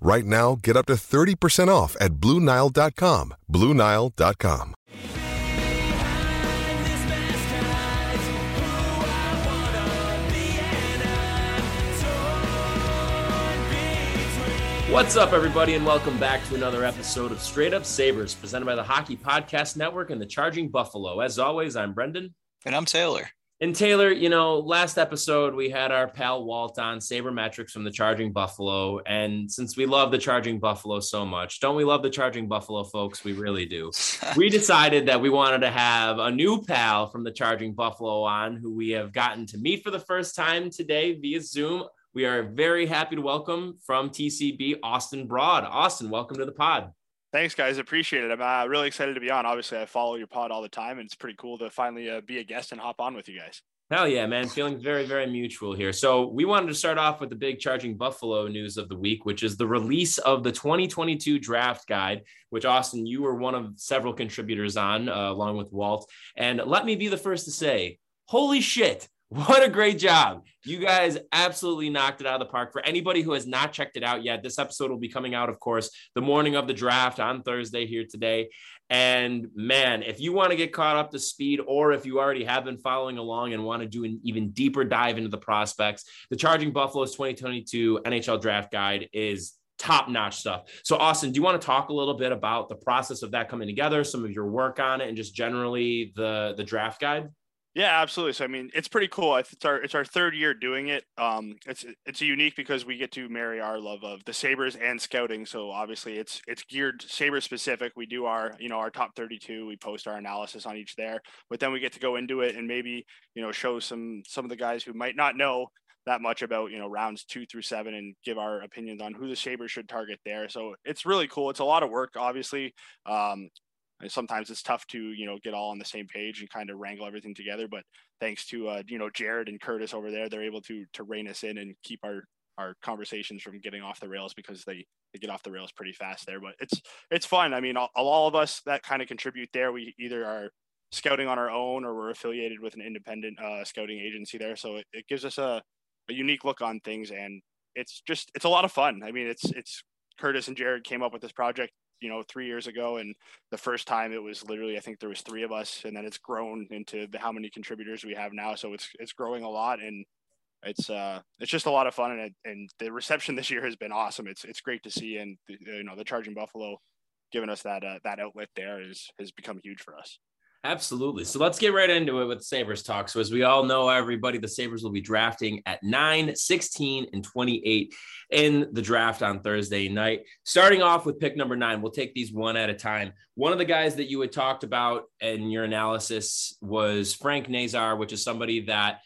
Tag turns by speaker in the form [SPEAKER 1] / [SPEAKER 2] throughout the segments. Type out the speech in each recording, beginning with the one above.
[SPEAKER 1] Right now, get up to 30% off at BlueNile.com. BlueNile.com.
[SPEAKER 2] What's up, everybody, and welcome back to another episode of Straight Up Sabres, presented by the Hockey Podcast Network and the Charging Buffalo. As always, I'm Brendan.
[SPEAKER 3] And I'm Taylor.
[SPEAKER 2] And Taylor, you know, last episode we had our pal Walt on Sabermetrics from the Charging Buffalo. And since we love the Charging Buffalo so much, don't we love the Charging Buffalo, folks? We really do. we decided that we wanted to have a new pal from the Charging Buffalo on who we have gotten to meet for the first time today via Zoom. We are very happy to welcome from TCB Austin Broad. Austin, welcome to the pod.
[SPEAKER 4] Thanks, guys. Appreciate it. I'm uh, really excited to be on. Obviously, I follow your pod all the time, and it's pretty cool to finally uh, be a guest and hop on with you guys.
[SPEAKER 2] Hell yeah, man. Feeling very, very mutual here. So, we wanted to start off with the big Charging Buffalo news of the week, which is the release of the 2022 draft guide, which, Austin, you were one of several contributors on, uh, along with Walt. And let me be the first to say, holy shit. What a great job. You guys absolutely knocked it out of the park. For anybody who has not checked it out yet, this episode will be coming out, of course, the morning of the draft on Thursday here today. And man, if you want to get caught up to speed, or if you already have been following along and want to do an even deeper dive into the prospects, the Charging Buffaloes 2022 NHL Draft Guide is top notch stuff. So, Austin, do you want to talk a little bit about the process of that coming together, some of your work on it, and just generally the the draft guide?
[SPEAKER 4] Yeah, absolutely. So I mean, it's pretty cool. It's our it's our third year doing it. Um, it's it's unique because we get to marry our love of the Sabres and scouting. So obviously, it's it's geared Sabre specific. We do our you know our top thirty two. We post our analysis on each there, but then we get to go into it and maybe you know show some some of the guys who might not know that much about you know rounds two through seven and give our opinions on who the Sabres should target there. So it's really cool. It's a lot of work, obviously. Um, sometimes it's tough to you know get all on the same page and kind of wrangle everything together but thanks to uh, you know jared and curtis over there they're able to to rein us in and keep our our conversations from getting off the rails because they they get off the rails pretty fast there but it's it's fun. I mean all, all of us that kind of contribute there we either are scouting on our own or we're affiliated with an independent uh, scouting agency there so it, it gives us a, a unique look on things and it's just it's a lot of fun. I mean it's it's curtis and jared came up with this project you know three years ago and the first time it was literally i think there was three of us and then it's grown into the, how many contributors we have now. So it's it's growing a lot and it's uh it's just a lot of fun and and the reception this year has been awesome. It's it's great to see and you know the charging buffalo giving us that uh, that outlet there is has become huge for us
[SPEAKER 2] Absolutely. So let's get right into it with Sabres talk. So, as we all know, everybody, the Sabres will be drafting at 9, 16, and 28 in the draft on Thursday night. Starting off with pick number nine, we'll take these one at a time. One of the guys that you had talked about in your analysis was Frank Nazar, which is somebody that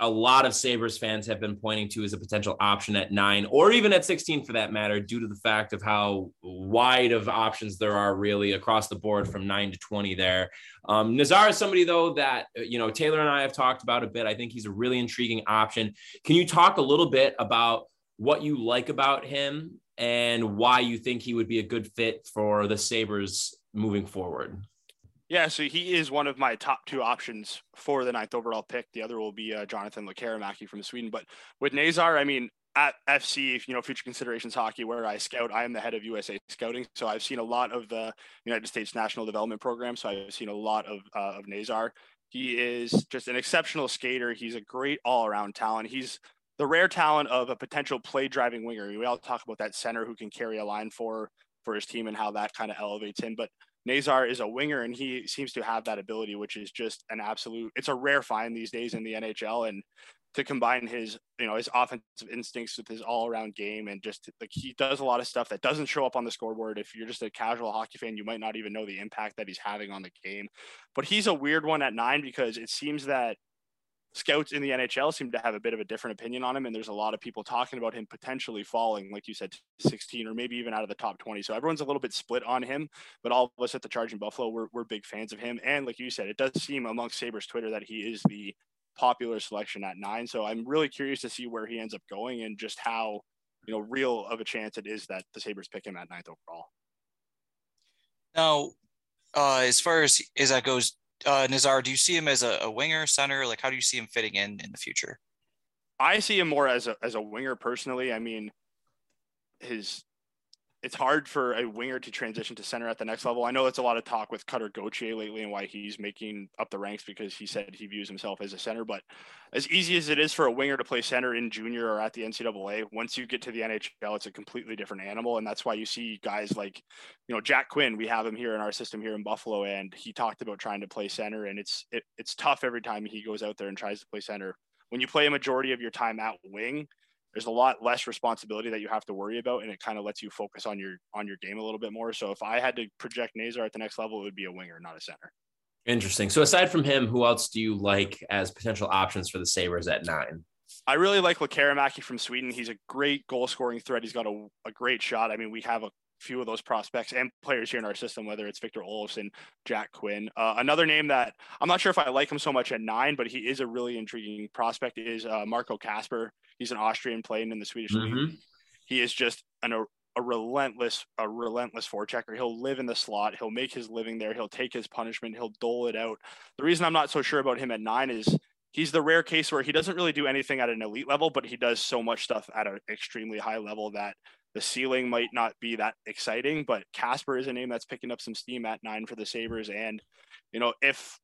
[SPEAKER 2] a lot of Sabres fans have been pointing to as a potential option at nine or even at 16 for that matter, due to the fact of how wide of options there are really across the board from nine to 20 there. Um, Nazar is somebody, though, that, you know, Taylor and I have talked about a bit. I think he's a really intriguing option. Can you talk a little bit about what you like about him and why you think he would be a good fit for the Sabres moving forward?
[SPEAKER 4] Yeah, so he is one of my top two options for the ninth overall pick. The other will be uh, Jonathan Lekkerimäki from Sweden. But with Nazar, I mean, at FC, you know, Future Considerations Hockey, where I scout, I am the head of USA Scouting. So I've seen a lot of the United States National Development Program. So I've seen a lot of uh, of Nazar. He is just an exceptional skater. He's a great all around talent. He's the rare talent of a potential play driving winger. We all talk about that center who can carry a line for for his team and how that kind of elevates him. But Nazar is a winger and he seems to have that ability, which is just an absolute. It's a rare find these days in the NHL, and to combine his you know his offensive instincts with his all around game and just like he does a lot of stuff that doesn't show up on the scoreboard. If you're just a casual hockey fan, you might not even know the impact that he's having on the game. But he's a weird one at nine because it seems that scouts in the NHL seem to have a bit of a different opinion on him. And there's a lot of people talking about him potentially falling, like you said, 16 or maybe even out of the top 20. So everyone's a little bit split on him, but all of us at the Charging Buffalo, we're, we're big fans of him. And like you said, it does seem amongst Sabres Twitter that he is the popular selection at nine. So I'm really curious to see where he ends up going and just how, you know, real of a chance it is that the Sabres pick him at ninth overall.
[SPEAKER 3] Now, uh, as far as, as that goes, uh, Nazar, do you see him as a, a, winger, center? Like, how do you see him fitting in in the future?
[SPEAKER 4] I see him more as a as a winger personally. I mean, his it's hard for a winger to transition to center at the next level. I know it's a lot of talk with Cutter Gauthier lately and why he's making up the ranks because he said he views himself as a center. But as easy as it is for a winger to play center in junior or at the NCAA, once you get to the NHL, it's a completely different animal. And that's why you see guys like, you know, Jack Quinn. We have him here in our system here in Buffalo, and he talked about trying to play center, and it's it, it's tough every time he goes out there and tries to play center. When you play a majority of your time at wing, there's a lot less responsibility that you have to worry about and it kind of lets you focus on your on your game a little bit more so if i had to project nazar at the next level it would be a winger not a center
[SPEAKER 2] interesting so aside from him who else do you like as potential options for the sabres at nine
[SPEAKER 4] I really like Lekkerimäki from Sweden. He's a great goal scoring threat. He's got a, a great shot. I mean, we have a few of those prospects and players here in our system, whether it's Victor Olofsson, Jack Quinn. Uh, another name that I'm not sure if I like him so much at nine, but he is a really intriguing prospect is uh, Marco Kasper. He's an Austrian playing in the Swedish mm-hmm. league. He is just an, a, a relentless, a relentless forechecker. He'll live in the slot. He'll make his living there. He'll take his punishment. He'll dole it out. The reason I'm not so sure about him at nine is he's the rare case where he doesn't really do anything at an elite level, but he does so much stuff at an extremely high level that the ceiling might not be that exciting. But Kasper is a name that's picking up some steam at nine for the Sabres. And, you know, if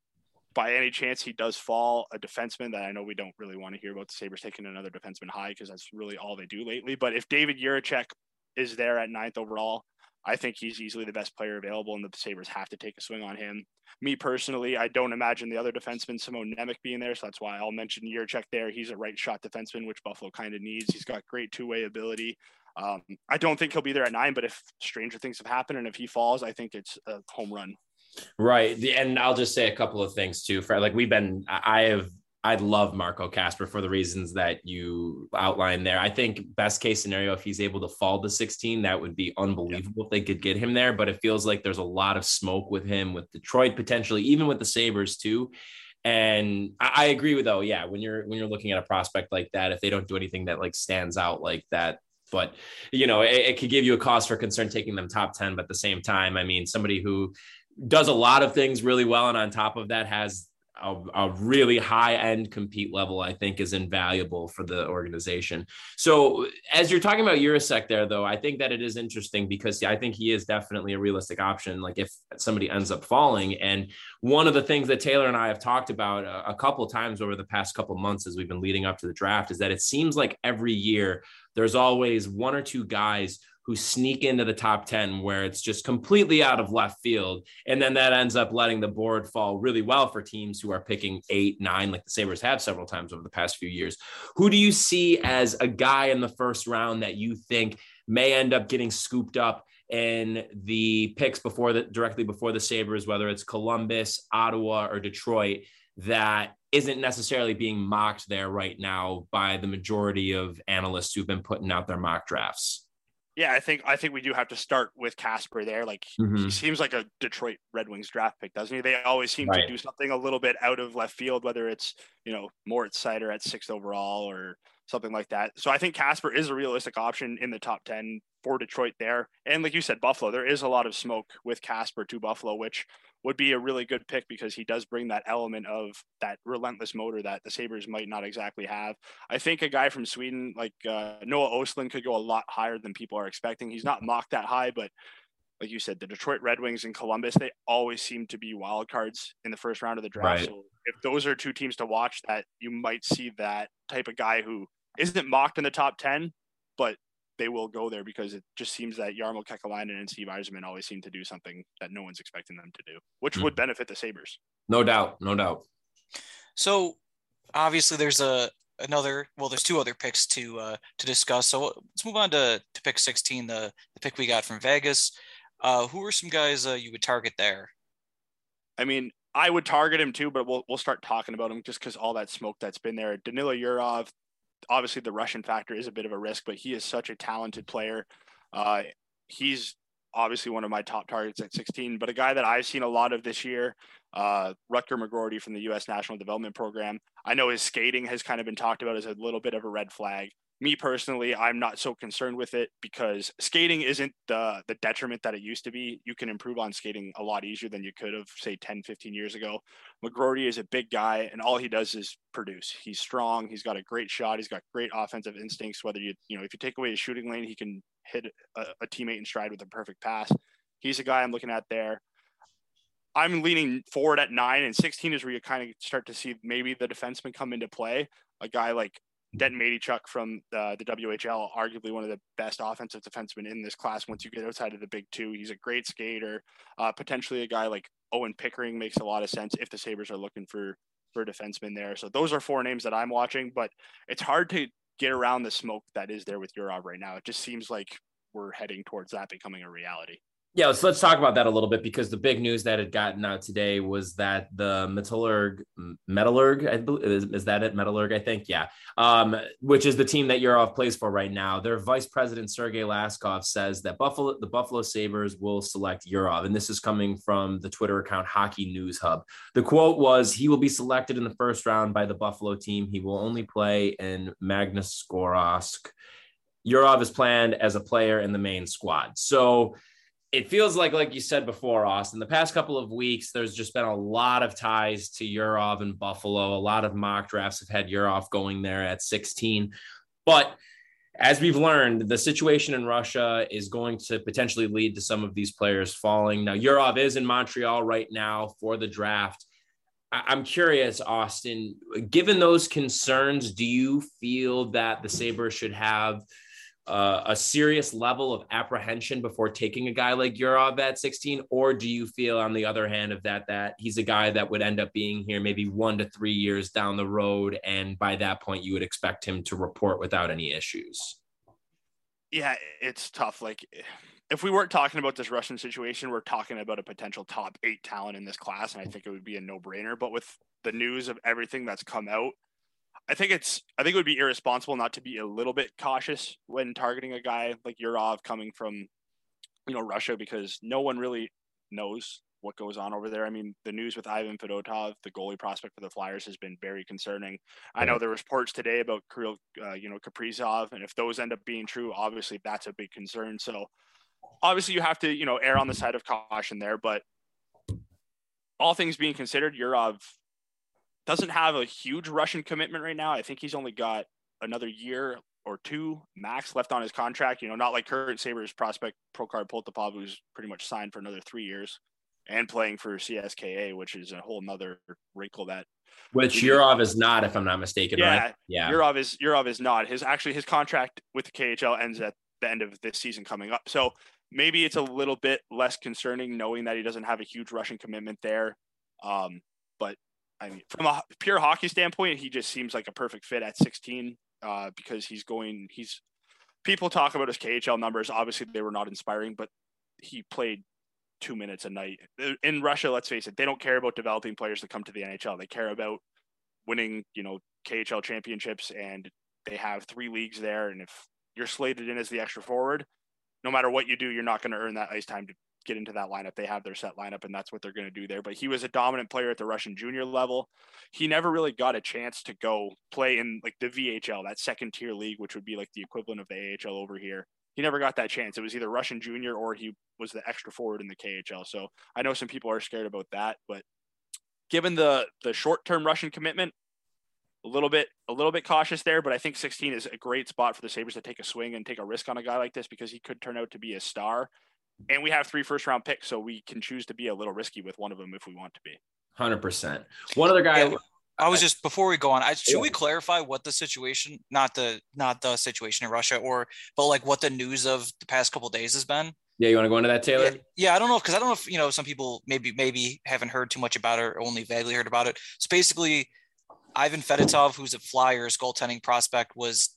[SPEAKER 4] by any chance he does fall a defenseman that I know we don't really want to hear about the Sabres taking another defenseman high because that's really all they do lately. But if David Jiricek is there at ninth overall, I think he's easily the best player available, and the Sabres have to take a swing on him. Me personally, I don't imagine the other defenseman, Simon Nemec, being there, so that's why I'll mention Jiricek there. He's a right shot defenseman, which Buffalo kind of needs. He's got great two way ability. Um, I don't think he'll be there at nine, but if stranger things have happened and if he falls, I think it's a home run.
[SPEAKER 2] Right. And I'll just say a couple of things too. For like we've been, I have, I love Marco Kasper for the reasons that you outlined there. I think best case scenario, if he's able to fall to 16, that would be unbelievable if they could get him there. But it feels like there's a lot of smoke with him, with Detroit potentially, even with the Sabres too. And I, I agree with though, yeah, when you're when you're looking at a prospect like that, if they don't do anything that like stands out like that, but you know, it, it, could give you a cause for concern taking them top 10. But at the same time, I mean, somebody who does a lot of things really well. And on top of that, has a, a, really high end compete level, I think is invaluable for the organization. So as you're talking about Jiricek there, though, I think that it is interesting because I think he is definitely a realistic option. Like if somebody ends up falling. And one of the things that Taylor and I have talked about a, a couple times over the past couple months as we've been leading up to the draft is that it seems like every year there's always one or two guys who sneak into the top 10 where it's just completely out of left field. And then that ends up letting the board fall really well for teams who are picking eight, nine, like the Sabres have several times over the past few years. Who do you see as a guy in the first round that you think may end up getting scooped up in the picks before the directly before the Sabres, whether it's Columbus, Ottawa, or Detroit, that isn't necessarily being mocked there right now by the majority of analysts who've been putting out their mock drafts?
[SPEAKER 4] Yeah, I think I think we do have to start with Kasper there. Like mm-hmm. he seems like a Detroit Red Wings draft pick, doesn't he? They always seem right. to do something a little bit out of left field, whether it's you know Moritz Seider at sixth overall or something like that. So I think Kasper is a realistic option in the top ten for Detroit there. And like you said, Buffalo, there is a lot of smoke with Kasper to Buffalo, which would be a really good pick because he does bring that element of that relentless motor that the Sabres might not exactly have. I think a guy from Sweden like uh, Noah Ostlund could go a lot higher than people are expecting. He's not mocked that high, but like you said, the Detroit Red Wings and Columbus, they always seem to be wild cards in the first round of the draft. Right. So if those are two teams to watch, that you might see that type of guy who isn't mocked in the top 10, but they will go there because it just seems that Jarmo Kekalainen and Steve Yzerman always seem to do something that no one's expecting them to do, which mm would benefit the Sabres.
[SPEAKER 2] No doubt, no doubt.
[SPEAKER 3] So obviously there's a another well there's two other picks to uh to discuss. So let's move on to to pick 16 the the pick we got from vegas. Uh who are some guys uh, you would target there?
[SPEAKER 4] I mean i would target him too but we'll, we'll start talking about him just because all that smoke that's been there. Danila yurov obviously the russian factor is a bit of a risk but he is such a talented player uh he's obviously one of my top targets at 16 but a guy that i've seen a lot of this year uh, Rutger McGroarty from the U.S. National Development Program. I know his skating has kind of been talked about as a little bit of a red flag. Me personally, I'm not so concerned with it because skating isn't the the detriment that it used to be. You can improve on skating a lot easier than you could have, say, 10, 15 years ago. McGroarty is a big guy, and all he does is produce. He's strong. He's got a great shot. He's got great offensive instincts. Whether you you know if you take away his shooting lane, he can hit a, a teammate in stride with a perfect pass. He's a guy I'm looking at there. I'm leaning forward at nine and 16 is where you kind of start to see maybe the defenseman come into play. A guy like Denton Mateychuk from the, the WHL, arguably one of the best offensive defensemen in this class. Once you get outside of the big two, he's a great skater. Uh, potentially a guy like Owen Pickering makes a lot of sense if the Sabres are looking for for a defenseman there. So those are four names that I'm watching, but it's hard to get around the smoke that is there with Yurov right now. It just seems like we're heading towards that becoming a reality.
[SPEAKER 2] Yeah, so let's talk about that a little bit because the big news that had gotten out today was that the Metallurg, Metallurg, I believe, is, is that it? Metallurg, I think, yeah, um, which is the team that Yurov plays for right now. Their vice president Sergei Laskov says that Buffalo, the Buffalo Sabres will select Yurov, and this is coming from the Twitter account Hockey News Hub. The quote was, "He will be selected in the first round by the Buffalo team. He will only play in Magnitogorsk. Yurov is planned as a player in the main squad." So it feels like, like you said before, Austin, the past couple of weeks, there's just been a lot of ties to Yurov and Buffalo. A lot of mock drafts have had Yurov going there at 16. But as we've learned, the situation in Russia is going to potentially lead to some of these players falling. Now, Yurov is in Montreal right now for the draft. I'm curious, Austin, given those concerns, do you feel that the Sabres should have – uh, a serious level of apprehension before taking a guy like Yurov at 16? Or do you feel, on the other hand, of that, that he's a guy that would end up being here maybe one to three years down the road? And by that point, you would expect him to report without any issues?
[SPEAKER 4] Yeah, it's tough. Like, if we weren't talking about this Russian situation, we're talking about a potential top eight talent in this class. And I think it would be a no brainer. But with the news of everything that's come out, I think it's I think it would be irresponsible not to be a little bit cautious when targeting a guy like Yurov coming from you know Russia because no one really knows what goes on over there. I mean, the news with Ivan Fedotov, the goalie prospect for the Flyers, has been very concerning. I know there was reports today about Kirill, uh, you know, Kaprizov, and if those end up being true, obviously that's a big concern. So, obviously, you have to, you know, err on the side of caution there. But all things being considered, Yurov doesn't have a huge Russian commitment right now. I think he's only got another year or two max left on his contract. You know, not like current Sabres prospect Prokhor Poltapov, who's pretty much signed for another three years and playing for CSKA, which is a whole nother wrinkle that
[SPEAKER 2] which Yurov is not, if I'm not mistaken.
[SPEAKER 4] Yeah,
[SPEAKER 2] right?
[SPEAKER 4] yeah. Yurov is Yurov is not. His actually his contract with the KHL ends at the end of this season coming up. So maybe it's a little bit less concerning knowing that he doesn't have a huge Russian commitment there. Um, I mean, from a pure hockey standpoint, he just seems like a perfect fit at 16 uh, because he's going. He's people talk about his KHL numbers. Obviously, they were not inspiring, but he played two minutes a night in Russia. Let's face it, they don't care about developing players to come to the NHL. They care about winning, you know, KHL championships, and they have three leagues there. And if you're slated in as the extra forward, no matter what you do, you're not going to earn that ice time to get into that lineup. They have their set lineup, and that's what they're going to do there. But he was a dominant player at the Russian junior level. He never really got a chance to go play in like the VHL, that second tier league, which would be like the equivalent of the AHL over here. He never got that chance. It was either Russian junior or he was the extra forward in the KHL. So I know some people are scared about that, but given the the short term Russian commitment, a little bit a little bit cautious there, but I think 16 is a great spot for the Sabres to take a swing and take a risk on a guy like this because he could turn out to be a star and we have three first round picks, so we can choose to be a little risky with one of them if we want to be.
[SPEAKER 2] Hundred percent. One other guy.
[SPEAKER 3] I was just before we go on. I, should yeah. we clarify what the situation, not the not the situation in Russia, or but like what the news of the past couple days has been?
[SPEAKER 2] Yeah, you want to go into that, Taylor?
[SPEAKER 3] Yeah, yeah I don't know because I don't know if you know some people maybe maybe haven't heard too much about it or only vaguely heard about it. So basically, Ivan Fedotov, who's a Flyers goaltending prospect, was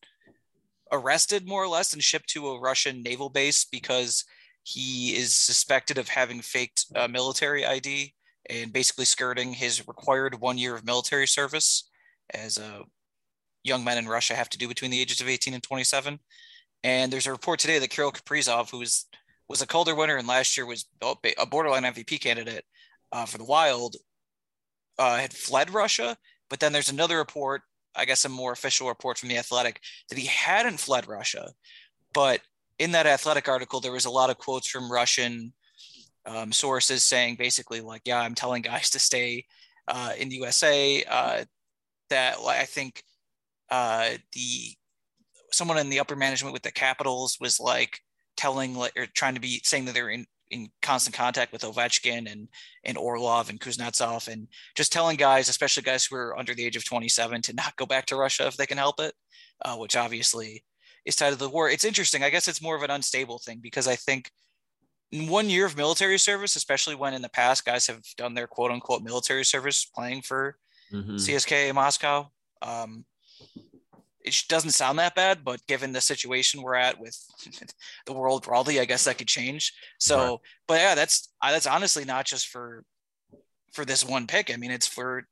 [SPEAKER 3] arrested more or less and shipped to a Russian naval base because he is suspected of having faked a military ID and basically skirting his required one year of military service, as uh, young men in Russia have to do between the ages of 18 and 27. And there's a report today that Kirill Kaprizov, who was was a Calder winner and last year was a borderline MVP candidate uh, for the Wild, uh, had fled Russia. But then there's another report, I guess a more official report from the Athletic, that he hadn't fled Russia. But in that Athletic article, there was a lot of quotes from Russian um, sources saying basically like, yeah, I'm telling guys to stay uh, in the USA. Uh, that I think uh, the someone in the upper management with the Capitals was like telling like or trying to be saying that they're in in constant contact with Ovechkin and and Orlov and Kuznetsov and just telling guys, especially guys who are under the age of 27, to not go back to Russia if they can help it, uh, which obviously is tied to the war. It's interesting. I guess it's more of an unstable thing because I think in one year of military service, especially when in the past guys have done their quote unquote military service playing for mm-hmm. CSKA Moscow. Um, it doesn't sound that bad, but given the situation we're at with the world broadly, I guess that could change. So, right. but yeah, that's that's honestly not just for for this one pick. I mean, it's for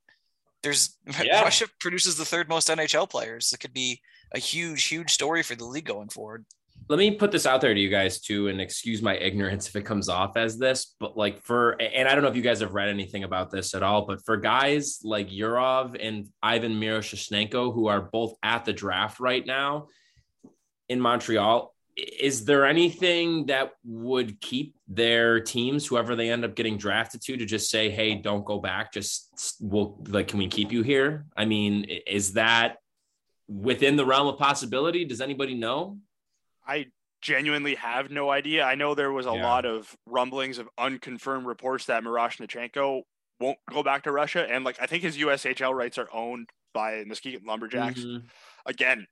[SPEAKER 3] there's yeah. Russia produces the third most NHL players. It could be a huge, huge story for the league going forward.
[SPEAKER 2] Let me put this out there to you guys too and excuse my ignorance if it comes off as this but like for and i don't know if you guys have read anything about this at all but for guys like Yurov and Ivan Miroshnichenko who are both at the draft right now in Montreal is there anything that would keep their teams whoever they end up getting drafted to to just say hey don't go back. Just we'll like can we keep you here? I mean is that within the realm of possibility does anybody know
[SPEAKER 4] I genuinely have no idea. I know there was a yeah. lot of rumblings of unconfirmed reports that Miroshnichenko won't go back to Russia, and like I think his USHL rights are owned by Muskegon Lumberjacks. Mm-hmm. Again,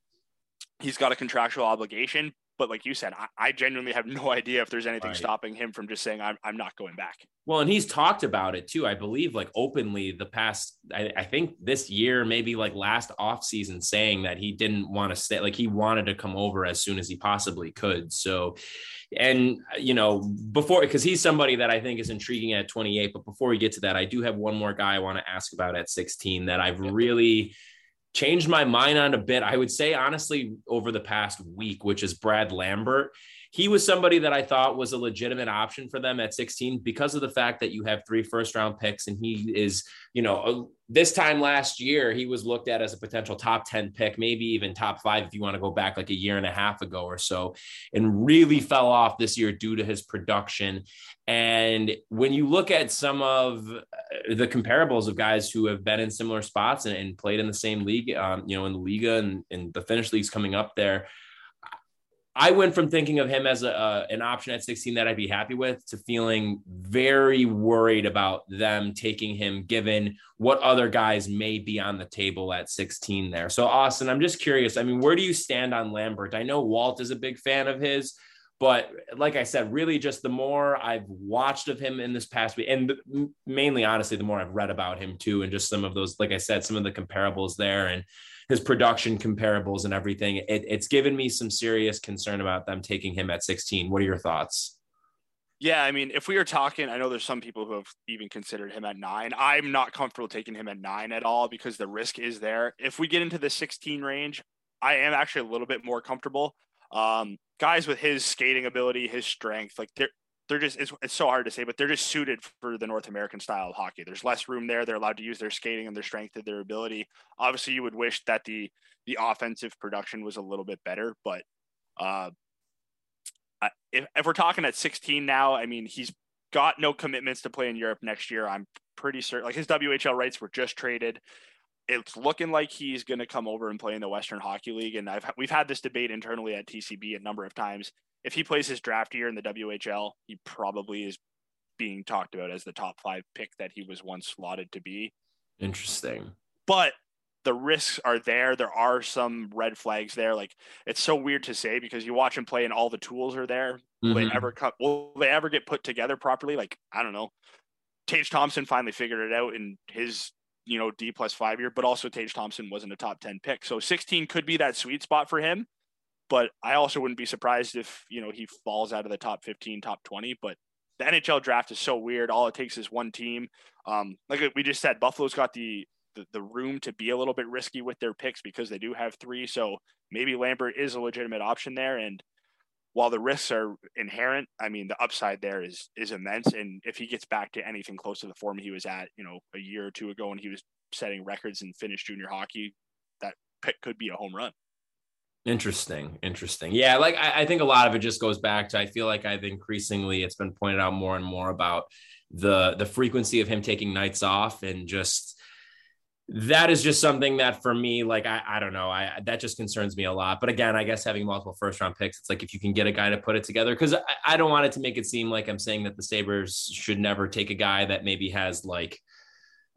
[SPEAKER 4] he's got a contractual obligation, but like you said, I, I genuinely have no idea if there's anything right. stopping him from just saying I'm I'm not going back.
[SPEAKER 2] Well, and he's talked about it too, I believe, like openly the past, I, I think this year, maybe like last off season, saying that he didn't want to stay, like he wanted to come over as soon as he possibly could. So, and you know, before because he's somebody that I think is intriguing at 28. But before we get to that, I do have one more guy I want to ask about at 16 that I've really changed my mind on a bit. I would say honestly over the past week, which is Brad Lambert. He was somebody that I thought was a legitimate option for them at 16 because of the fact that you have three first round picks and he is, you know, this time last year he was looked at as a potential top 10 pick, maybe even top 5 if you want to go back like a year and a half ago or so and really fell off this year due to his production. And when you look at some of uh, the comparables of guys who have been in similar spots and, and played in the same league, um, you know, in the Liga and, and, the Finnish leagues coming up there, I went from thinking of him as a, an option at 16 that I'd be happy with to feeling very worried about them taking him, given what other guys may be on the table at 16 there. So, Austin, I'm just curious. I mean, where do you stand on Lambert? I know Walt is a big fan of his. But like I said, really just the more I've watched of him in this past week, and mainly, honestly, the more I've read about him too, and just some of those, like I said, some of the comparables there and his production comparables and everything, it, it's given me some serious concern about them taking him at 16. What are your thoughts?
[SPEAKER 4] Yeah, I mean, if we are talking, I know there's some people who have even considered him at nine. I'm not comfortable taking him at nine at all because the risk is there. If we get into the 16 range, I am actually a little bit more comfortable. Um, guys with his skating ability, his strength, like they're they're just it's, it's so hard to say, but they're just suited for the North American style of hockey. There's less room there. They're allowed to use their skating and their strength and their ability. Obviously, you would wish that the the offensive production was a little bit better, but uh, if, if we're talking at 16 now, I mean he's got no commitments to play in Europe next year. I'm pretty certain. Like his WHL rights were just traded it's looking like he's going to come over and play in the Western Hockey League. And I've we've had this debate internally at TCB a number of times. If he plays his draft year in the WHL, he probably is being talked about as the top five pick that he was once slotted to be.
[SPEAKER 2] Interesting.
[SPEAKER 4] but the risks are there. There are some red flags there. Like it's so weird to say because you watch him play and all the tools are there. Will mm-hmm. they ever come? Will they ever get put together properly? Like I don't know. Tage Thompson finally figured it out in his you know D plus five year, but also Tage Thompson wasn't a top ten pick, so 16 could be that sweet spot for him. But I also wouldn't be surprised if you know he falls out of the top 15, top 20. But the NHL draft is so weird. All it takes is one team. Um, like we just said, Buffalo's got the the, the room to be a little bit risky with their picks because they do have three. So maybe Lambert is a legitimate option there. And while the risks are inherent, I mean the upside there is is immense. And if he gets back to anything close to the form he was at, you know, a year or two ago when he was setting records in Finnish junior hockey, that pick could be a home run.
[SPEAKER 2] Interesting. Interesting. Yeah. Like I, I, think a lot of it just goes back to I feel like I've increasingly it's been pointed out more and more about the the frequency of him taking nights off and just that is just something that for me, like I, I don't know, I that just concerns me a lot. But again, I guess having multiple first round picks, it's like if you can get a guy to put it together, because I, I don't want it to make it seem like I'm saying that the Sabres should never take a guy that maybe has like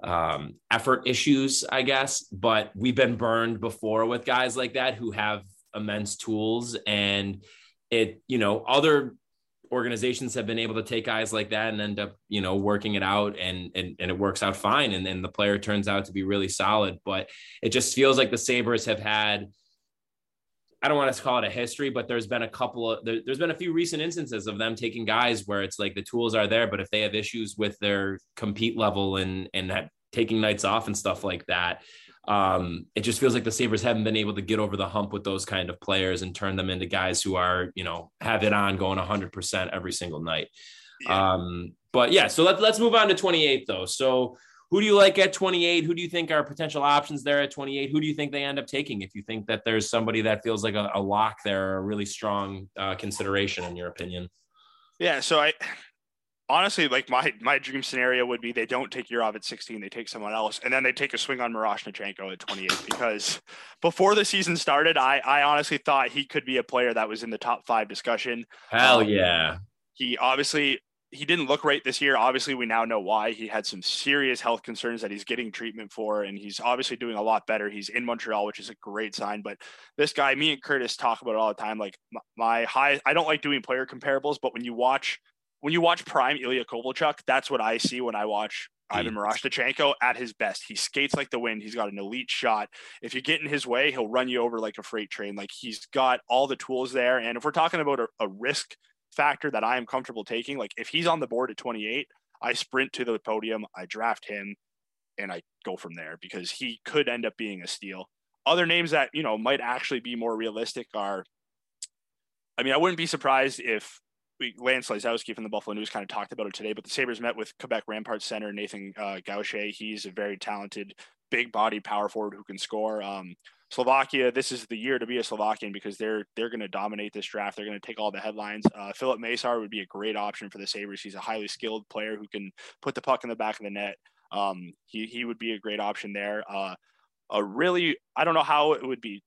[SPEAKER 2] um, effort issues, I guess. But we've been burned before with guys like that who have immense tools and it, you know, other organizations have been able to take guys like that and end up, you know, working it out and and, and it works out fine. And then the player turns out to be really solid. But it just feels like the Sabres have had, I don't want to call it a history, but there's been a couple of there, has been a few recent instances of them taking guys where it's like the tools are there, but if they have issues with their compete level and and taking nights off and stuff like that, um, it just feels like the Sabres haven't been able to get over the hump with those kind of players and turn them into guys who are, you know, have it on going 100% every single night. Yeah. Um, but yeah, so let's let's move on to 28 though. So who do you like at 28? Who do you think are potential options there at 28? Who do you think they end up taking if you think that there's somebody that feels like a, a lock there, a really strong uh, consideration in your opinion?
[SPEAKER 4] Yeah, so I honestly, like my my dream scenario would be they don't take Yurov at 16, they take someone else, and then they take a swing on Miroshnichenko at 28. Because before the season started, I I honestly thought he could be a player that was in the top five discussion.
[SPEAKER 2] Hell um, yeah!
[SPEAKER 4] He obviously he didn't look right this year. Obviously, we now know why. He had some serious health concerns that he's getting treatment for, and he's obviously doing a lot better. He's in Montreal, which is a great sign. But this guy, me and Curtis talk about it all the time. Like my high, I don't like doing player comparables, but when you watch when you watch prime Ilya Kovalchuk, that's what I see when I watch Ivan Miroshnichenko at his best. He skates like the wind. He's got an elite shot. If you get in his way, he'll run you over like a freight train. Like he's got all the tools there. And if we're talking about a, a risk factor that I am comfortable taking, like if he's on the board at 28, I sprint to the podium, I draft him, and I go from there because he could end up being a steal. Other names that, you know, might actually be more realistic are I mean, I wouldn't be surprised if Lance Lysowski from the Buffalo News kind of talked about it today, but the Sabres met with Quebec Rampart center Nathan uh, Gaucher. He's a very talented, big body power forward who can score. Um, Slovakia, this is the year to be a Slovakian because they're they're going to dominate this draft. They're going to take all the headlines. Uh, Filip Mesar would be a great option for the Sabres. He's a highly skilled player who can put the puck in the back of the net. Um, he he would be a great option there. Uh, a really I don't know how it would be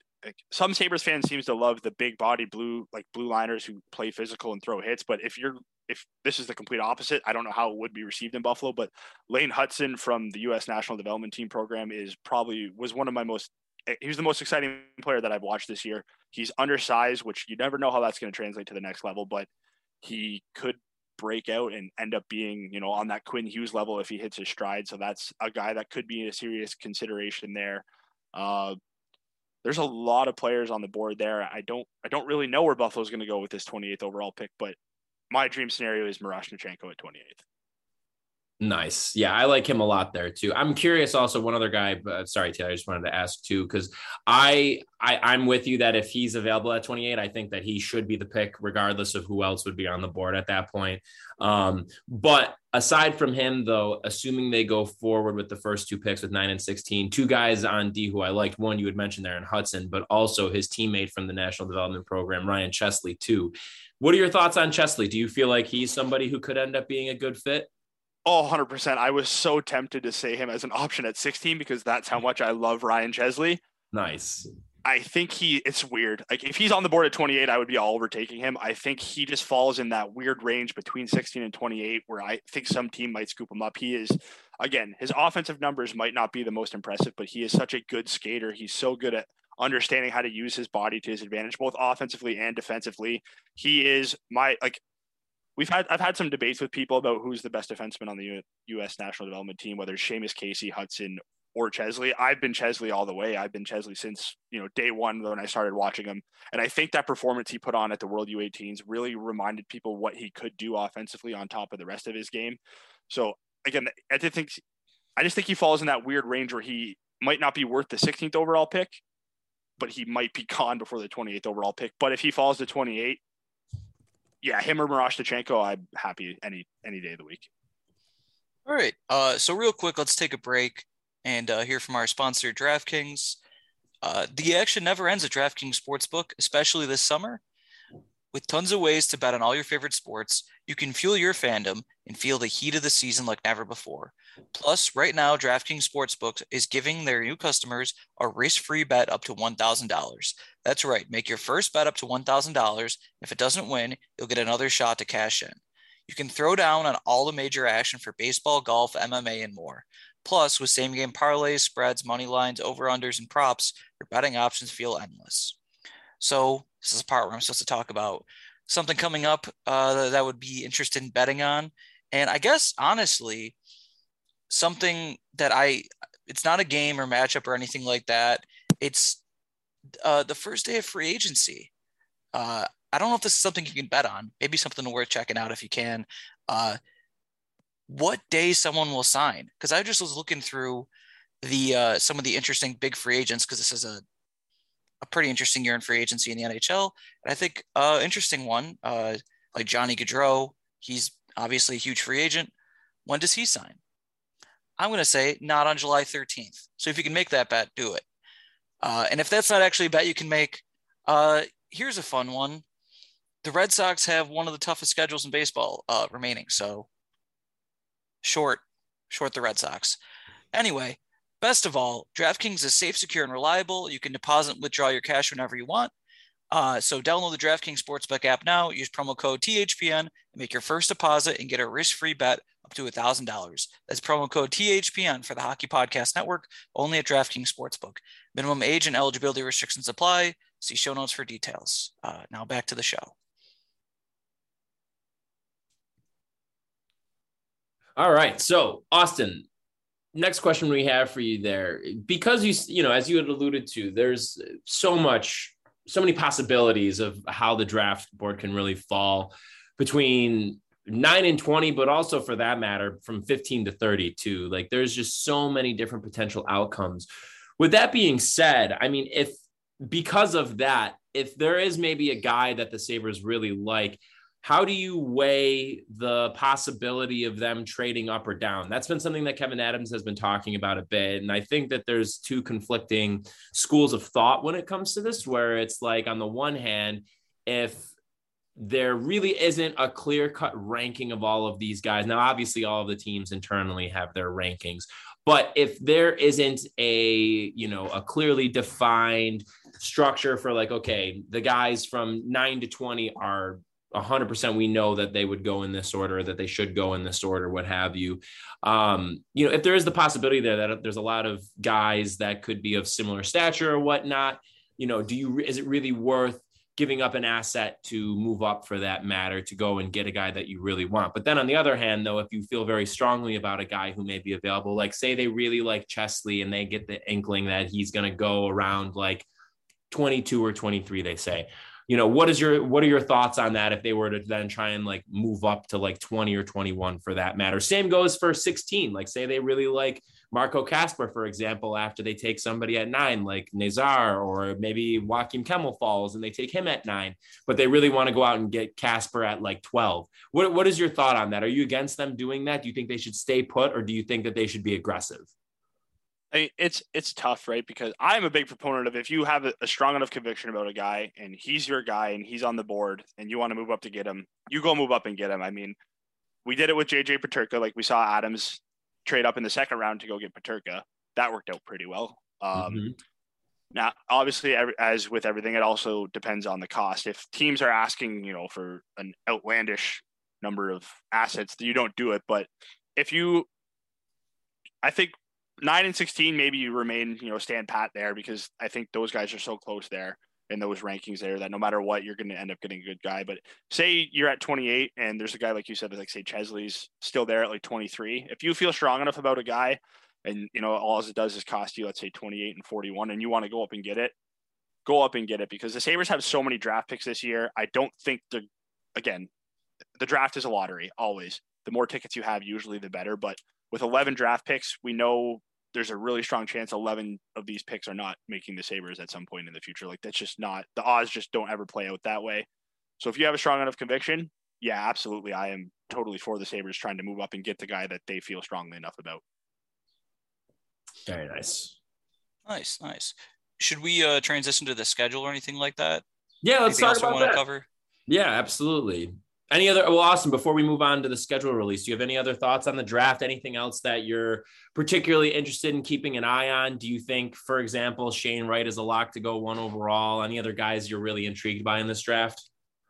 [SPEAKER 4] some Sabres fans seems to love the big body blue like blue liners who play physical and throw hits. But if you're if this is the complete opposite, I don't know how it would be received in Buffalo. But Lane Hutson from the U.S. National Development Team program is probably was one of my most eh, he was the most exciting player that I've watched this year. He's undersized, which you never know how that's going to translate to the next level, but he could break out and end up being, you know, on that Quinn Hughes level if he hits his stride. So that's a guy that could be a serious consideration there. Uh, there's a lot of players on the board there. I don't I don't really know where Buffalo's going to go with this 28th overall pick, but my dream scenario is Miroshnichenko at 28th.
[SPEAKER 2] Nice. Yeah, I like him a lot there too. I'm curious also one other guy, but sorry, Taylor, I just wanted to ask too, because I, I I'm with you that if he's available at 28, I think that he should be the pick, regardless of who else would be on the board at that point. Um, but aside from him, though, assuming they go forward with the first two picks with nine and 16, two guys on D who I liked. One you had mentioned there in Hutson, but also his teammate from the National Development Program, Ryan Chesley, too. What are your thoughts on Chesley? Do you feel like he's somebody who could end up being a good fit?
[SPEAKER 4] Oh, 100%. I was so tempted to say him as an option at 16 because that's how much I love Ryan Chesley.
[SPEAKER 2] Nice.
[SPEAKER 4] I think he it's weird. Like if he's on the board at 28, I would be all overtaking him. I think he just falls in that weird range between 16 and 28 where I think some team might scoop him up. He is again, his offensive numbers might not be the most impressive, but he is such a good skater. He's so good at understanding how to use his body to his advantage both offensively and defensively. He is my like we've had I've had some debates with people about who's the best defenseman on the U.S. national development team, whether it's Seamus Casey, Hutson, or Chesley. I've been Chesley all the way. I've been Chesley since you know day one when I started watching him, and I think that performance he put on at the World U18s really reminded people what he could do offensively on top of the rest of his game. So again, I just think I just think he falls in that weird range where he might not be worth the 16th overall pick, but he might be gone before the 28th overall pick. But if he falls to 28, yeah, him or Miroshnichenko, I'm happy any any day of the week.
[SPEAKER 3] All right. Uh, so real quick, let's take a break and uh, hear from our sponsor, DraftKings. Uh, the action never ends at DraftKings Sportsbook, especially this summer. With tons of ways to bet on all your favorite sports, you can fuel your fandom and feel the heat of the season like never before. Plus, right now, DraftKings Sportsbook is giving their new customers a risk-free bet up to $1,000. That's right, make your first bet up to $1,000. If it doesn't win, you'll get another shot to cash in. You can throw down on all the major action for baseball, golf, MMA, and more. Plus, with same game parlays, spreads, money lines, over unders, and props, your betting options feel endless. So this is a part where I'm supposed to talk about something coming up uh, that would be interested in betting on. And I guess honestly, something that I it's not a game or matchup or anything like that. It's uh, the first day of free agency. Uh, I don't know if this is something you can bet on. Maybe something worth checking out if you can. Uh, what day someone will sign? Because I just was looking through the uh, some of the interesting big free agents because this is a a pretty interesting year in free agency in the NHL. And I think uh interesting one, uh like Johnny Gaudreau, he's obviously a huge free agent. When does he sign? I'm going to say not on July 13th. So if you can make that bet, do it. Uh, and if that's not actually a bet you can make, uh, here's a fun one. The Red Sox have one of the toughest schedules in baseball uh, remaining. So short, short the Red Sox. Anyway, Best of all, DraftKings is safe, secure, and reliable. You can deposit and withdraw your cash whenever you want. Uh, so download the DraftKings Sportsbook app now. Use promo code THPN and make your first deposit and get a risk-free bet up to $1,000. That's promo code THPN for the Hockey Podcast Network, only at DraftKings Sportsbook. Minimum age and eligibility restrictions apply. See show notes for details. Uh, now back to the show.
[SPEAKER 2] All right. So, Austin, next question we have for you there because you you know as you had alluded to there's so much so many possibilities of how the draft board can really fall between 9 and 20 but also for that matter from 15 to 32 like there's just so many different potential outcomes with that being said i mean if because of that if there is maybe a guy that the sabres really like how do you weigh the possibility of them trading up or down? That's been something that Kevyn Adams has been talking about a bit. And I think that there's two conflicting schools of thought when it comes to this, where it's like, on the one hand, if there really isn't a clear cut ranking of all of these guys. Now, obviously, all of the teams internally have their rankings, but if there isn't a, you know, a clearly defined structure for like, okay, the guys from nine to 20 are 100% we know that they would go in this order that they should go in this order what have you um, you know if there is the possibility there that there's a lot of guys that could be of similar stature or whatnot you know do you is it really worth giving up an asset to move up for that matter to go and get a guy that you really want. But then on the other hand though if you feel very strongly about a guy who may be available like say they really like chesley and they get the inkling that he's going to go around like 22 or 23 they say you know what is your what are your thoughts on that if they were to then try and like move up to like 20 or 21 for that matter? Same goes for 16 like say they really like marco Kasper, for example after they take somebody at nine like nazar or maybe joakim kemell falls and they take him at nine but they really want to go out and get Kasper at like 12 what, what is your thought on that are you against them doing that do you think they should stay put or do you think that they should be aggressive
[SPEAKER 4] I mean, it's it's tough, right? Because I'm a big proponent of if you have a, a, strong enough conviction about a guy and he's your guy and he's on the board and you want to move up to get him, you go move up and get him. I mean, we did it with JJ Peterka, like we saw Adams trade up in the second round to go get Peterka. That worked out pretty well. Um, mm-hmm. Now, obviously, as with everything, it also depends on the cost. If teams are asking, you know, for an outlandish number of assets, you don't do it. But if you, I think nine and sixteen, maybe you remain, you know, stand pat there because I think those guys are so close there in those rankings there that no matter what, you're going to end up getting a good guy. But say you're at 28 and there's a guy like you said, like say Chesley's still there at like 23. If you feel strong enough about a guy and you know all it does is cost you let's say 28 and 41 and you want to go up and get it go up and get it because the sabres have so many draft picks this year i don't think the again the draft is a lottery always the more tickets you have usually the better but with 11 draft picks we know there's a really strong chance 11 of these picks are not making the sabres at some point in the future like that's just not the odds just don't ever play out that way so if you have a strong enough conviction yeah absolutely i am totally for the sabres trying to move up and get the guy that they feel strongly enough about
[SPEAKER 2] very nice.
[SPEAKER 3] Nice, nice. Should we uh, transition to the schedule or anything like that?
[SPEAKER 2] Yeah, let's anything talk about that. Cover? Yeah, absolutely. Any other? Well, awesome. Before we move on to the schedule release, do you have any other thoughts on the draft? Anything else that you're particularly interested in keeping an eye on? Do you think, for example, Shane Wright is a lock to go one overall? Any other guys you're really intrigued by in this draft?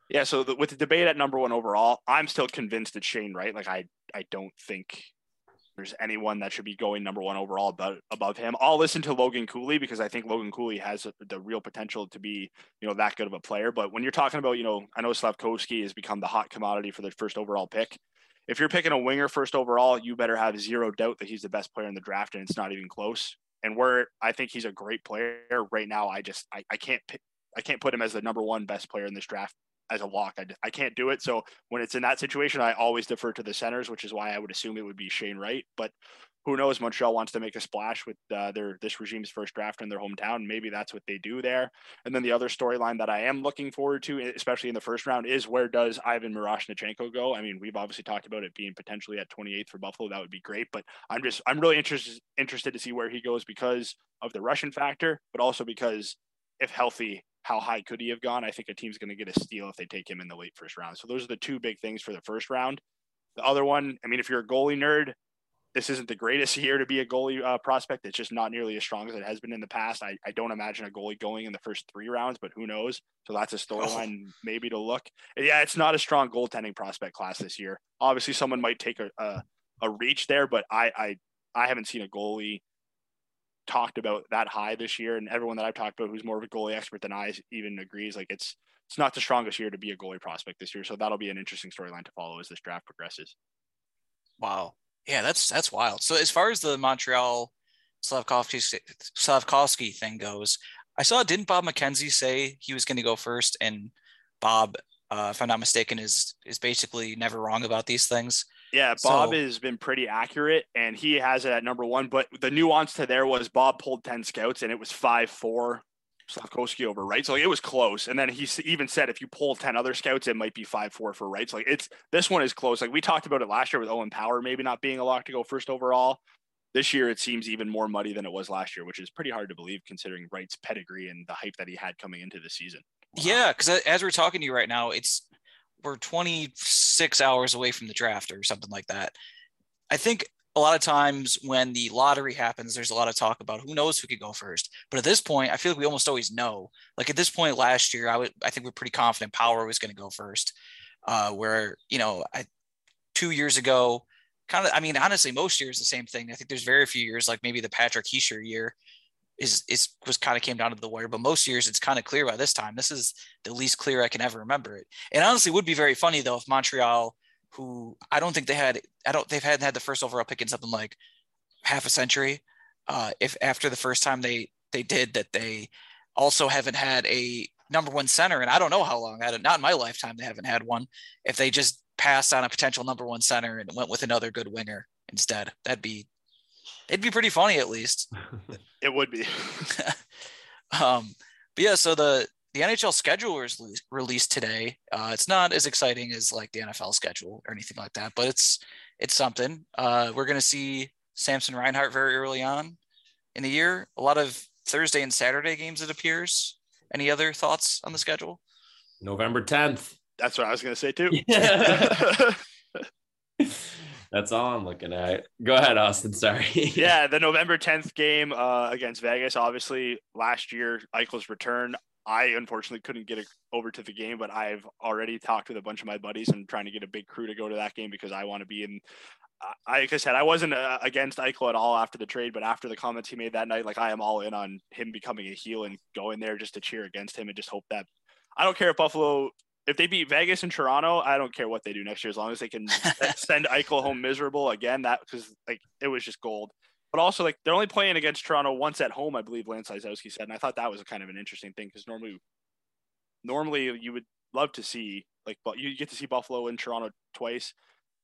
[SPEAKER 4] Yeah. So the, with the debate at number one overall, I'm still convinced that Shane Wright. Like I, I don't think there's anyone that should be going number one overall above, above him. I'll listen to Logan Cooley because I think Logan Cooley has the real potential to be, you know, that good of a player. But when you're talking about, you know, I know Slafkovsky has become the hot commodity for the first overall pick. If you're picking a winger first overall, you better have zero doubt that he's the best player in the draft, and it's not even close. And where I think he's a great player right now, I just I, I can't pick, I can't put him as the number one best player in this draft as a lock. I, I can't do it. So when it's in that situation, I always defer to the centers, which is why I would assume it would be Shane Wright. But who knows? Montreal wants to make a splash with uh, their this regime's first draft in their hometown. Maybe that's what they do there. And then the other storyline that I am looking forward to, especially in the first round, is where does Ivan Miroshnichenko go? I mean, we've obviously talked about it being potentially at 28th for Buffalo. That would be great. But I'm just I'm really interested interested to see where he goes because of the Russian factor, but also because if healthy, how high could he have gone? I think a team's going to get a steal if they take him in the late first round. So those are the two big things for the first round. The other one, I mean, if you're a goalie nerd, this isn't the greatest year to be a goalie uh, prospect. It's just not nearly as strong as it has been in the past. I, I don't imagine a goalie going in the first three rounds, but who knows? So that's a storyline oh. maybe to look. Yeah, it's not a strong goaltending prospect class this year. Obviously, someone might take a, a, a reach there, but I, I I haven't seen a goalie talked about that high this year, and everyone that I've talked about who's more of a goalie expert than I even agrees like it's it's not the strongest year to be a goalie prospect this year. So that'll be an interesting storyline to follow as this draft progresses.
[SPEAKER 3] Wow. Yeah, that's that's wild. So as far as the Montreal Slafkovsky Slafkovsky thing goes, I saw didn't Bob McKenzie say he was going to go first, and Bob, uh, if I'm not mistaken, is is basically never wrong about these things.
[SPEAKER 4] Yeah, Bob so, has been pretty accurate and he has it at number one. But the nuance to there was Bob pulled 10 scouts and it was 5 4 Slafkovsky over Wright. So like, it was close. And then he even said if you pull 10 other scouts, it might be 5 4 for Wright. So like it's this one is close. Like we talked about it last year with Owen Power maybe not being a lock to go first overall. This year it seems even more muddy than it was last year, which is pretty hard to believe considering Wright's pedigree and the hype that he had coming into the season.
[SPEAKER 3] Wow. Yeah, because as we're talking to you right now, it's we're 26 hours away from the draft or something like that. I think a lot of times when the lottery happens, there's a lot of talk about who knows who could go first. But at this point, I feel like we almost always know. Like at this point last year, I would I think we're pretty confident Power was going to go first. Uh, where you know, I two years ago, kind of I mean, honestly, most years the same thing. I think there's very few years like maybe the Patrick Hischier year is is was kind of came down to the wire. But most years it's kind of clear by this time. This is the least clear I can ever remember it. And honestly, would be very funny though if Montreal, who I don't think they had, I don't they've had had the first overall pick in something like half a century. Uh, if after the first time they they did that, they also haven't had a number one center, and I don't know how long. I not in my lifetime they haven't had one. If they just passed on a potential number one center and went with another good winger instead, that'd be It'd be pretty funny at least.
[SPEAKER 4] it would be.
[SPEAKER 3] um, but yeah, so the the NHL schedule was released today. Uh, it's not as exciting as like the NFL schedule or anything like that, but it's it's something. Uh, we're gonna see Samson Reinhart very early on in the year. A lot of Thursday and Saturday games, it appears. Any other thoughts on the schedule?
[SPEAKER 2] November 10th.
[SPEAKER 4] That's what I was going to say too.
[SPEAKER 2] That's all I'm looking at. Go ahead, Austin. Sorry.
[SPEAKER 4] yeah, the November 10th game uh, against Vegas. Obviously, last year Eichel's return. I unfortunately couldn't get over to the game, but I've already talked with a bunch of my buddies and trying to get a big crew to go to that game because I want to be in. I, like I said, I wasn't uh, against Eichel at all after the trade, but after the comments he made that night, like I am all in on him becoming a heel and going there just to cheer against him and just hope that I don't care if Buffalo if they beat Vegas and Toronto, I don't care what they do next year as long as they can send Eichel home miserable again. That because like it was just gold. But also like they're only playing against Toronto once at home, I believe Lance Lysowski said, and I thought that was a kind of an interesting thing because normally, normally you would love to see like but you get to see Buffalo and Toronto twice.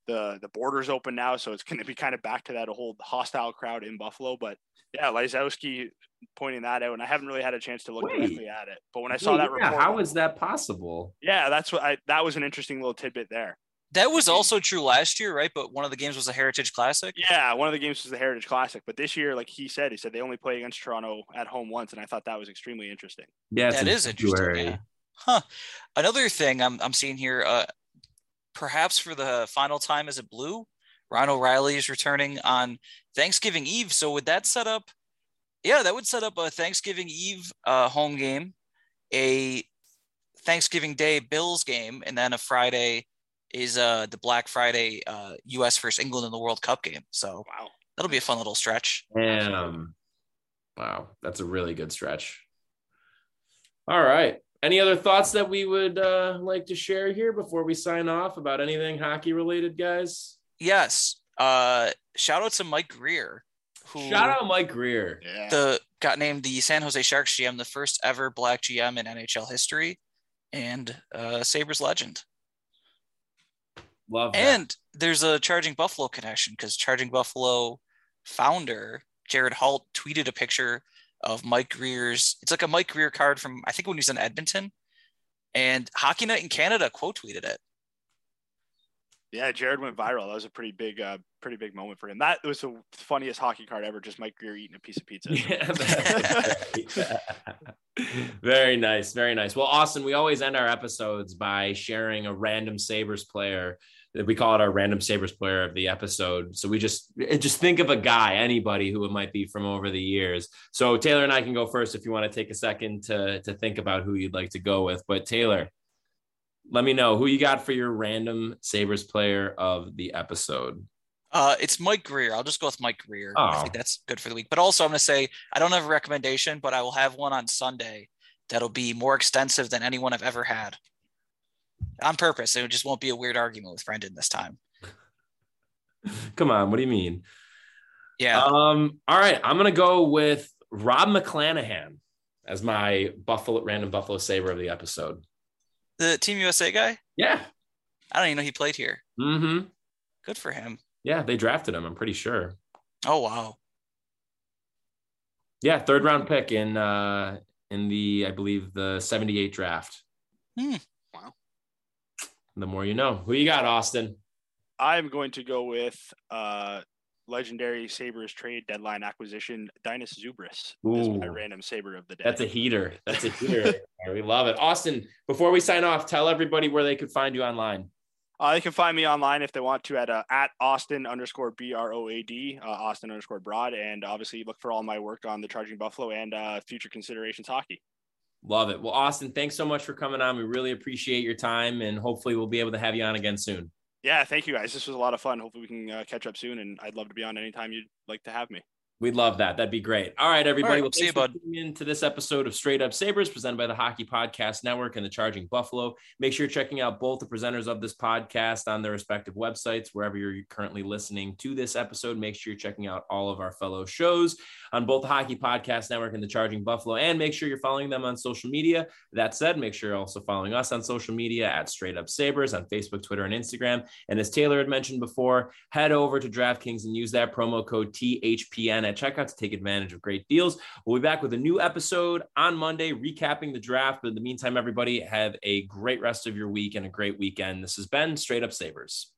[SPEAKER 4] The the borders open now, so it's going to be kind of back to that whole hostile crowd in Buffalo. But yeah, Lysowski pointing that out, and I haven't really had a chance to look Wait. directly at it. But when I saw Wait, that
[SPEAKER 2] yeah,
[SPEAKER 4] report,
[SPEAKER 2] how is that possible?
[SPEAKER 4] Yeah, that's what I. That was an interesting little tidbit there.
[SPEAKER 3] That was also true last year, right? But one of the games was a Heritage Classic.
[SPEAKER 4] Yeah, one of the games was the Heritage Classic. But this year, like he said, he said they only play against Toronto at home once, and I thought that was extremely interesting.
[SPEAKER 2] Yeah,
[SPEAKER 3] that is interesting. Yeah. Huh. Another thing I'm I'm seeing here, uh, perhaps for the final time as a blue, Ryan O'Reilly is returning on Thanksgiving Eve. So would that set up? Yeah, that would set up a Thanksgiving Eve uh, home game, a Thanksgiving Day Bills game, and then a Friday is uh, the Black Friday uh, U.S. versus England in the World Cup game. So wow, that'll be a fun little stretch.
[SPEAKER 2] Um, wow, that's a really good stretch. All right. Any other thoughts that we would uh, like to share here before we sign off about anything hockey related, guys?
[SPEAKER 3] Yes. Uh, shout out to Mike Grier.
[SPEAKER 2] Who shout out Mike Grier.
[SPEAKER 3] The got named the San Jose Sharks GM, the first ever black GM in NHL history, and uh, Sabres legend.
[SPEAKER 2] Love that.
[SPEAKER 3] And there's a Charging Buffalo connection because Charging Buffalo founder Jared Halt tweeted a picture of Mike Grier's. It's like a Mike Grier card from I think when he was in Edmonton, and Hockey Night in Canada quote tweeted it.
[SPEAKER 4] Yeah, Jared went viral. That was a pretty big, uh, pretty big moment for him. That was the funniest hockey card ever. Just Mike Grier eating a piece of pizza.
[SPEAKER 2] Yeah, very nice, very nice. Well, Austin, we always end our episodes by sharing a random Sabres player we call it our random Sabres player of the episode. So we just just think of a guy, anybody who it might be from over the years. So Taylor and I can go first if you want to take a second to to think about who you'd like to go with. But Taylor, let me know who you got for your random Sabres player of the episode.
[SPEAKER 3] Uh, it's Mike Grier. I'll just go with Mike Grier. Oh. I think that's good for the week. But also, I'm going to say I don't have a recommendation, but I will have one on Sunday that'll be more extensive than anyone I've ever had on purpose. It just won't be a weird argument with Brendan this time.
[SPEAKER 2] Come on, what do you mean?
[SPEAKER 3] Yeah.
[SPEAKER 2] Um. All right, I'm gonna go with Rob McClanahan as my Buffalo random Buffalo Saber of the episode.
[SPEAKER 3] The Team USA guy.
[SPEAKER 2] Yeah.
[SPEAKER 3] I don't even know he played here.
[SPEAKER 2] Mm-hmm.
[SPEAKER 3] Good for him.
[SPEAKER 2] Yeah, they drafted him. I'm pretty sure.
[SPEAKER 3] Oh wow.
[SPEAKER 2] Yeah, third round pick in uh in the I believe the 78 draft.
[SPEAKER 3] Hmm
[SPEAKER 2] the more you know. Who you got, Austin?
[SPEAKER 4] I'm going to go with uh, legendary Sabres trade deadline acquisition, Dainius Zubrus is my random Saber of the day.
[SPEAKER 2] That's a heater. That's a heater. we love it. Austin, before we sign off, tell everybody where they could find you online.
[SPEAKER 4] Uh, they can find me online if they want to at uh, at Austin underscore B R O A D, uh, Austin underscore Broad, and obviously look for all my work on the Charging Buffalo and uh, future considerations hockey.
[SPEAKER 2] Love it. Well, Austin, thanks so much for coming on. We really appreciate your time, and hopefully, we'll be able to have you on again soon.
[SPEAKER 4] Yeah, thank you guys. This was a lot of fun. Hopefully, we can uh, catch up soon, and I'd love to be on anytime you'd like to have me.
[SPEAKER 2] We'd love that. That'd be great. All right, everybody. All right,
[SPEAKER 3] well, see you, bud.
[SPEAKER 2] Into this episode of Straight Up Sabres, presented by the Hockey Podcast Network and the Charging Buffalo. Make sure you're checking out both the presenters of this podcast on their respective websites, wherever you're currently listening to this episode. Make sure you're checking out all of our fellow shows on both the Hockey Podcast Network and the Charging Buffalo, and make sure you're following them on social media. That said, make sure you're also following us on social media at Straight Up Sabres on Facebook, Twitter, and Instagram. And as Taylor had mentioned before, head over to DraftKings and use that promo code THPN at checkout to take advantage of great deals. We'll be back with a new episode on Monday, recapping the draft. But in the meantime, everybody have a great rest of your week and a great weekend. This has been Straight Up Sabres.